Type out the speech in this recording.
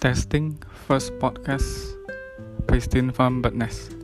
Testing first podcast Christine from Badness.